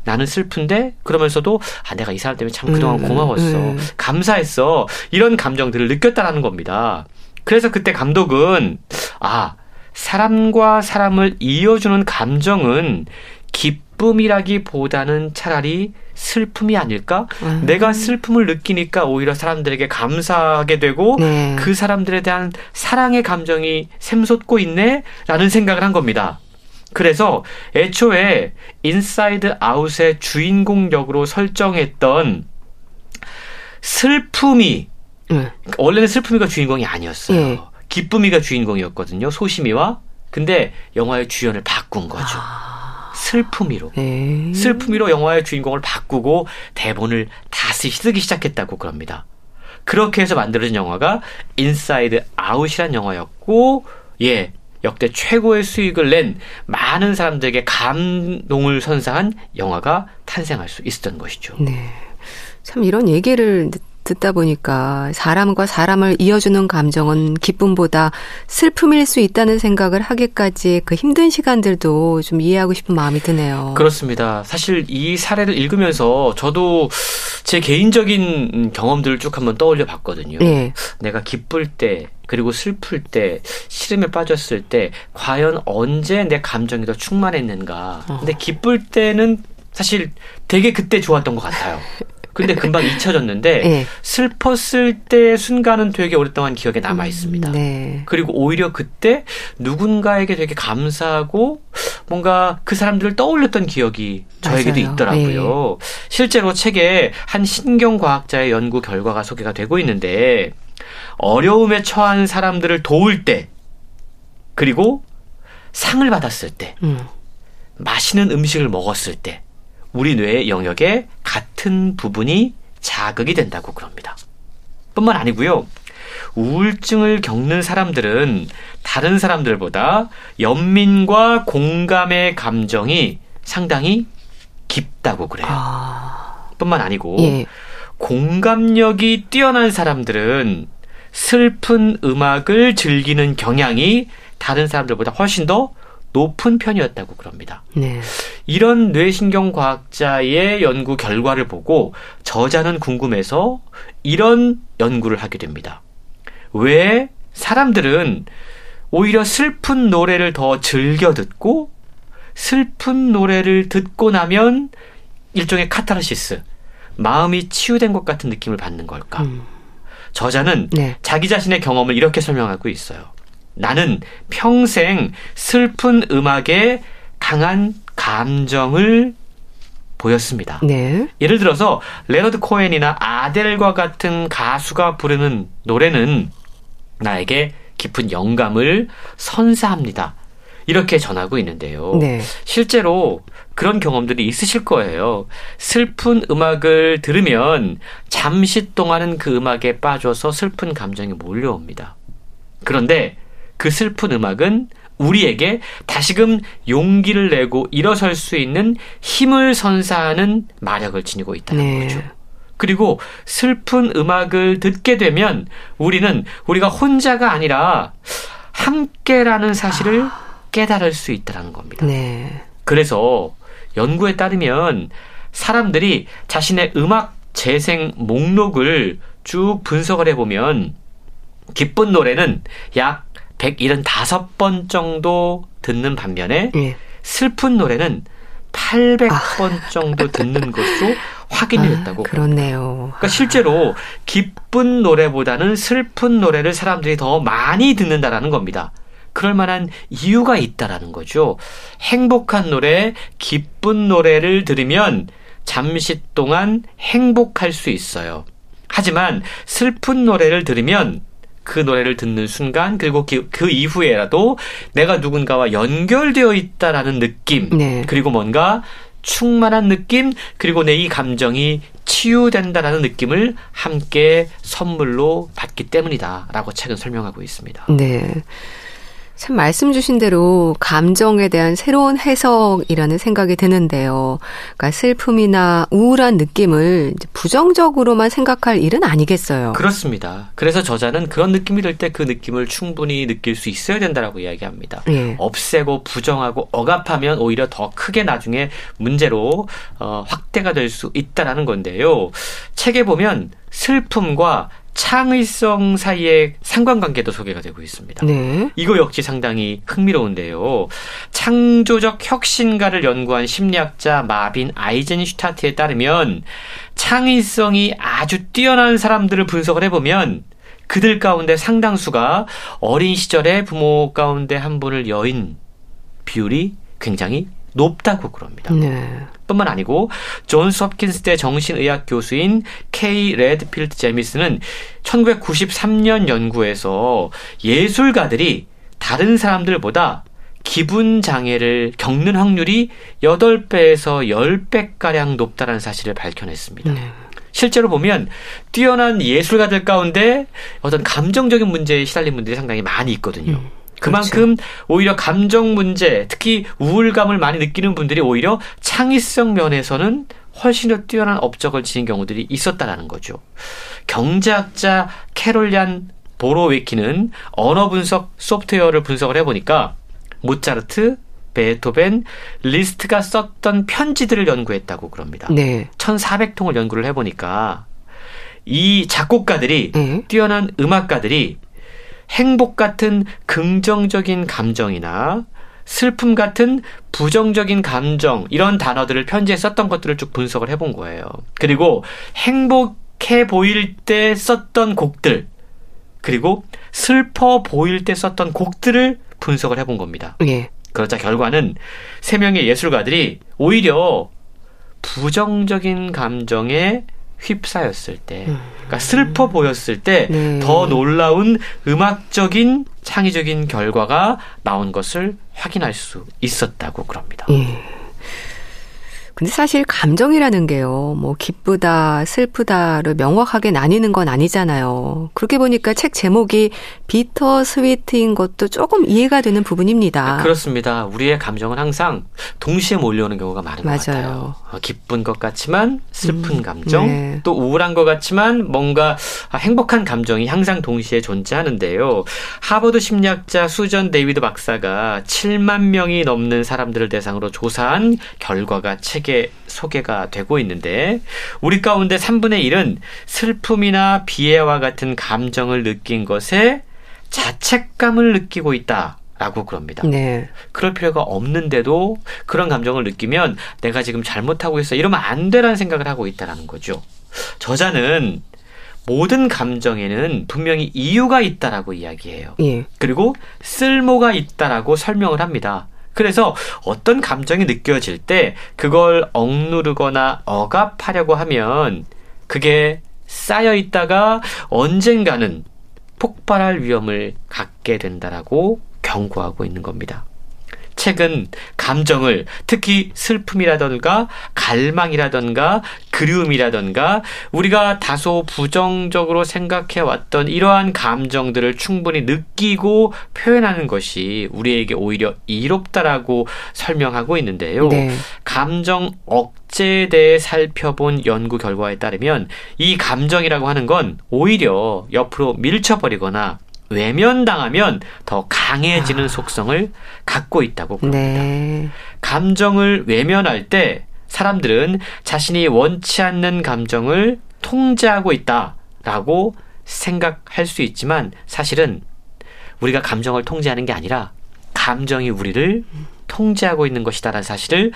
나는 슬픈데 그러면서도 아 내가 이 사람 때문에 참 그동안 음, 고마웠어. 음. 감사했어. 이런 감정들을 느꼈다라는 겁니다. 그래서 그때 감독은 아 사람과 사람을 이어주는 감정은 기쁨이라기보다는 차라리 슬픔이 아닐까? 음. 내가 슬픔을 느끼니까 오히려 사람들에게 감사하게 되고 네. 그 사람들에 대한 사랑의 감정이 샘솟고 있네? 라는 생각을 한 겁니다. 그래서 애초에 인사이드 아웃의 주인공 역으로 설정했던 슬픔이 네. 원래는 슬픔이가 주인공이 아니었어요. 예. 기쁨이가 주인공이었거든요. 소심이와. 근데 영화의 주연을 바꾼 거죠. 슬픔이로. 네. 슬픔이로 영화의 주인공을 바꾸고 대본을 다시 쓰기 시작했다고 그럽니다. 그렇게 해서 만들어진 영화가 인사이드 아웃이란 영화였고, 예, 역대 최고의 수익을 낸 많은 사람들에게 감동을 선사한 영화가 탄생할 수 있었던 것이죠. 네. 참 이런 얘기를 듣- 듣다 보니까 사람과 사람을 이어주는 감정은 기쁨보다 슬픔일 수 있다는 생각을 하기까지 그 힘든 시간들도 좀 이해하고 싶은 마음이 드네요. 그렇습니다. 사실 이 사례를 읽으면서 저도 제 개인적인 경험들을 쭉 한번 떠올려 봤거든요. 예. 내가 기쁠 때 그리고 슬플 때 시름에 빠졌을 때 과연 언제 내 감정이 더 충만했는가. 근데 기쁠 때는 사실 되게 그때 좋았던 것 같아요. 근데 금방 잊혀졌는데 예. 슬펐을 때의 순간은 되게 오랫동안 기억에 남아 있습니다. 네. 그리고 오히려 그때 누군가에게 되게 감사하고 뭔가 그 사람들을 떠올렸던 기억이 저에게도 맞아요. 있더라고요. 실제로 책에 한 신경과학자의 연구 결과가 소개가 되고 있는데 어려움에 처한 사람들을 도울 때 그리고 상을 받았을 때 음. 맛있는 음식을 먹었을 때 우리 뇌의 영역에 같은 부분이 자극이 된다고 그럽니다. 뿐만 아니고요. 우울증을 겪는 사람들은 다른 사람들보다 연민과 공감의 감정이 상당히 깊다고 그래요. 아. 뿐만 아니고 예. 공감력이 뛰어난 사람들은 슬픈 음악을 즐기는 경향이 다른 사람들보다 훨씬 더 높은 편이었다고 그럽니다. 네. 이런 뇌신경 과학자의 연구 결과를 보고 저자는 궁금해서 이런 연구를 하게 됩니다. 왜 사람들은 오히려 슬픈 노래를 더 즐겨 듣고 슬픈 노래를 듣고 나면 일종의 카타르시스, 마음이 치유된 것 같은 느낌을 받는 걸까? 음. 저자는 네. 자기 자신의 경험을 이렇게 설명하고 있어요. 나는 평생 슬픈 음악에 강한 감정을 보였습니다. 네. 예를 들어서 레너드 코엔이나 아델과 같은 가수가 부르는 노래는 나에게 깊은 영감을 선사합니다. 이렇게 전하고 있는데요. 네. 실제로 그런 경험들이 있으실 거예요. 슬픈 음악을 들으면 잠시 동안은 그 음악에 빠져서 슬픈 감정이 몰려옵니다. 그런데 그 슬픈 음악은 우리에게 다시금 용기를 내고 일어설 수 있는 힘을 선사하는 마력을 지니고 있다는 네. 거죠. 그리고 슬픈 음악을 듣게 되면 우리는 우리가 혼자가 아니라 함께라는 사실을 깨달을 수 있다는 겁니다. 네. 그래서 연구에 따르면 사람들이 자신의 음악 재생 목록을 쭉 분석을 해보면 기쁜 노래는 약 175번 정도 듣는 반면에 예. 슬픈 노래는 800번 정도 듣는 것으로 확인이 됐다고. 그렇네요. 그러니까 실제로 기쁜 노래보다는 슬픈 노래를 사람들이 더 많이 듣는다라는 겁니다. 그럴 만한 이유가 있다라는 거죠. 행복한 노래, 기쁜 노래를 들으면 잠시 동안 행복할 수 있어요. 하지만 슬픈 노래를 들으면 그 노래를 듣는 순간 그리고 그, 그 이후에라도 내가 누군가와 연결되어 있다라는 느낌 네. 그리고 뭔가 충만한 느낌 그리고 내 이 감정이 치유된다라는 느낌을 함께 선물로 받기 때문이다라고 책은 설명하고 있습니다. 네. 참 말씀 주신 대로 감정에 대한 새로운 해석이라는 생각이 드는데요. 그러니까 슬픔이나 우울한 느낌을 부정적으로만 생각할 일은 아니겠어요. 그렇습니다. 그래서 저자는 그런 느낌이 들 때 그 느낌을 충분히 느낄 수 있어야 된다라고 이야기합니다. 예. 없애고 부정하고 억압하면 오히려 더 크게 나중에 문제로 어, 확대가 될 수 있다라는 건데요. 책에 보면 슬픔과 창의성 사이의 상관관계도 소개가 되고 있습니다. 네. 이거 역시 상당히 흥미로운데요. 창조적 혁신가를 연구한 심리학자 마빈 아이젠슈타트에 따르면 창의성이 아주 뛰어난 사람들을 분석을 해보면 그들 가운데 상당수가 어린 시절에 부모 가운데 한 분을 여인 비율이 굉장히 높다고 그럽니다. 네. 뿐만 아니고 존스 홉킨스대 정신의학 교수인 케이 레드필드 제미스는 1993년 연구에서 예술가들이 다른 사람들보다 기분 장애를 겪는 확률이 8배에서 10배가량 높다는 사실을 밝혀냈습니다. 네. 실제로 보면 뛰어난 예술가들 가운데 어떤 감정적인 문제에 시달린 분들이 상당히 많이 있거든요. 음, 그만큼 오히려 감정 문제, 특히 우울감을 많이 느끼는 분들이 오히려 창의성 면에서는 훨씬 더 뛰어난 업적을 지닌 경우들이 있었다라는 거죠. 경제학자 캐롤리안 보로웨키는 언어 분석 소프트웨어를 분석을 해보니까 모차르트, 베토벤, 리스트가 썼던 편지들을 연구했다고 그럽니다. 네. 1400통을 연구를 해보니까 이 작곡가들이 네. 뛰어난 음악가들이 행복 같은 긍정적인 감정이나 슬픔 같은 부정적인 감정 이런 단어들을 편지에 썼던 것들을 쭉 분석을 해본 거예요. 그리고 행복해 보일 때 썼던 곡들 그리고 슬퍼 보일 때 썼던 곡들을 분석을 해본 겁니다. 예. 그러자 결과는 세 명의 예술가들이 오히려 부정적인 감정에 휩싸였을 때, 그러니까 슬퍼 보였을 때 네. 더 놀라운 음악적인 창의적인 결과가 나온 것을 확인할 수 있었다고 그럽니다. 예. 근데 사실 감정이라는 게요, 뭐, 기쁘다, 슬프다를 명확하게 나뉘는 건 아니잖아요. 그렇게 보니까 책 제목이 비터 스위트인 것도 조금 이해가 되는 부분입니다. 그렇습니다. 우리의 감정은 항상 동시에 몰려오는 경우가 많은 것 맞아요. 같아요. 어, 기쁜 것 같지만 슬픈 음, 감정, 네. 또 우울한 것 같지만 뭔가 아, 행복한 감정이 항상 동시에 존재하는데요. 하버드 심리학자 수전 데이비드 박사가 7만 명이 넘는 사람들을 대상으로 조사한 결과가 책에 소개가 되고 있는데 우리 가운데 3분의 1은 슬픔이나 비애와 같은 감정을 느낀 것에 자책감을 느끼고 있다 라고 그럽니다. 네. 그럴 필요가 없는데도 그런 감정을 느끼면 내가 지금 잘못하고 있어 이러면 안 되라는 생각을 하고 있다라는 거죠. 저자는 모든 감정에는 분명히 이유가 있다라고 이야기해요. 예. 그리고 쓸모가 있다라고 설명을 합니다. 그래서 어떤 감정이 느껴질 때 그걸 억누르거나 억압하려고 하면 그게 쌓여 있다가 언젠가는 폭발할 위험을 갖게 된다라고 경고하고 있는 겁니다. 책은 감정을 특히 슬픔이라던가 갈망이라던가 그리움이라던가 우리가 다소 부정적으로 생각해 왔던 이러한 감정들을 충분히 느끼고 표현하는 것이 우리에게 오히려 이롭다라고 설명하고 있는데요. 네. 감정 억제에 대해 살펴본 연구 결과에 따르면 이 감정이라고 하는 건 오히려 옆으로 밀쳐버리거나 외면당하면 더 강해지는 아. 속성을 갖고 있다고 그럽니다. 네. 감정을 외면할 때 사람들은 자신이 원치 않는 감정을 통제하고 있다라고 생각할 수 있지만 사실은 우리가 감정을 통제하는 게 아니라 감정이 우리를 통제하고 있는 것이다라는 사실을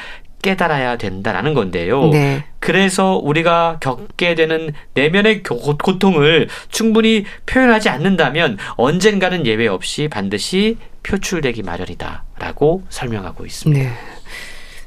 깨달아야 된다라는 건데요. 네. 그래서 우리가 겪게 되는 내면의 고- 고통을 충분히 표현하지 않는다면 언젠가는 예외 없이 반드시 표출되기 마련이다라고 설명하고 있습니다. 네.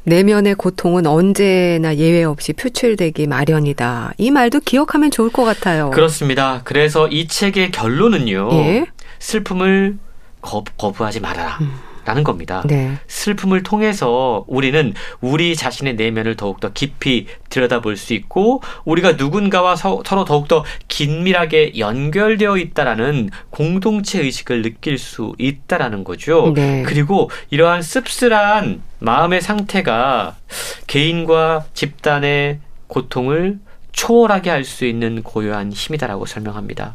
내면의 고통은 언제나 예외 없이 표출되기 마련이다. 이 말도 기억하면 좋을 것 같아요. 그렇습니다. 그래서 이 책의 결론은요. 예. 슬픔을 거, 거부하지 말아라. 라는 겁니다. 네. 슬픔을 통해서 우리는 우리 자신의 내면을 더욱더 깊이 들여다볼 수 있고 우리가 누군가와 서, 로 더욱더 긴밀하게 연결되어 있다라는 공동체 의식을 느낄 수 있다라는 거죠. 네. 그리고 이러한 씁쓸한 마음의 상태가 개인과 집단의 고통을 초월하게 할 수 있는 고요한 힘이다라고 설명합니다.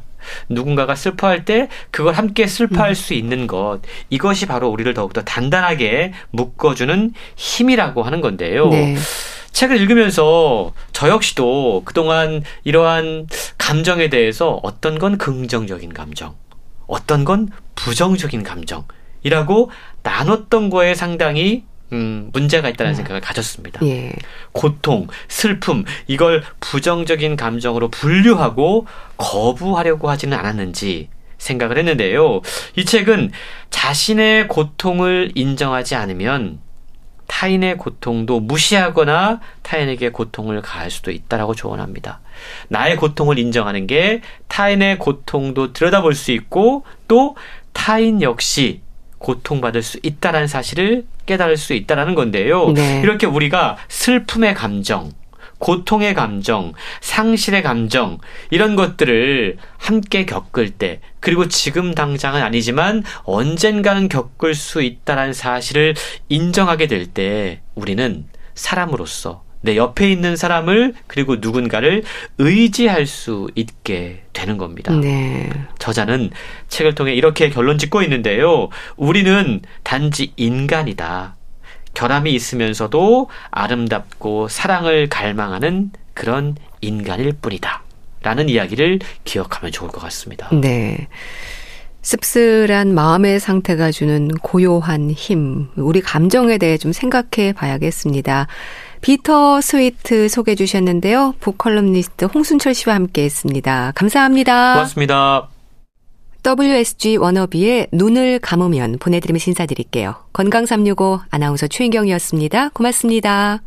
누군가가 슬퍼할 때 그걸 함께 슬퍼할 수 있는 것 이것이 바로 우리를 더욱더 단단하게 묶어주는 힘이라고 하는 건데요. 네. 책을 읽으면서 저 역시도 그동안 이러한 감정에 대해서 어떤 건 긍정적인 감정, 어떤 건 부정적인 감정이라고 나눴던 거에 상당히 음, 문제가 있다는 생각을 가졌습니다. 예. 고통, 슬픔, 이걸 부정적인 감정으로 분류하고 거부하려고 하지는 않았는지 생각을 했는데요. 이 책은 자신의 고통을 인정하지 않으면 타인의 고통도 무시하거나 타인에게 고통을 가할 수도 있다라고 조언합니다. 나의 고통을 인정하는 게 타인의 고통도 들여다볼 수 있고 또 타인 역시 고통받을 수 있다라는 사실을 깨달을 수 있다라는 건데요. 네. 이렇게 우리가 슬픔의 감정, 고통의 감정, 상실의 감정, 이런 것들을 함께 겪을 때, 그리고 지금 당장은 아니지만 언젠가는 겪을 수 있다라는 사실을 인정하게 될 때, 우리는 사람으로서 내 옆에 있는 사람을 그리고 누군가를 의지할 수 있게 되는 겁니다. 네. 저자는 책을 통해 이렇게 결론 짓고 있는데요. 우리는 단지 인간이다. 결함이 있으면서도 아름답고 사랑을 갈망하는 그런 인간일 뿐이다. 라는 이야기를 기억하면 좋을 것 같습니다. 네. 씁쓸한 마음의 상태가 주는 고요한 힘, 우리 감정에 대해 좀 생각해 봐야겠습니다. 비터 스위트 소개해 주셨는데요. 북컬럼니스트 홍순철 씨와 함께 했습니다. 감사합니다. 고맙습니다. WSG 워너비의 눈을 감으면 보내드리면서 인사드릴게요. 건강365 아나운서 최인경이었습니다. 고맙습니다.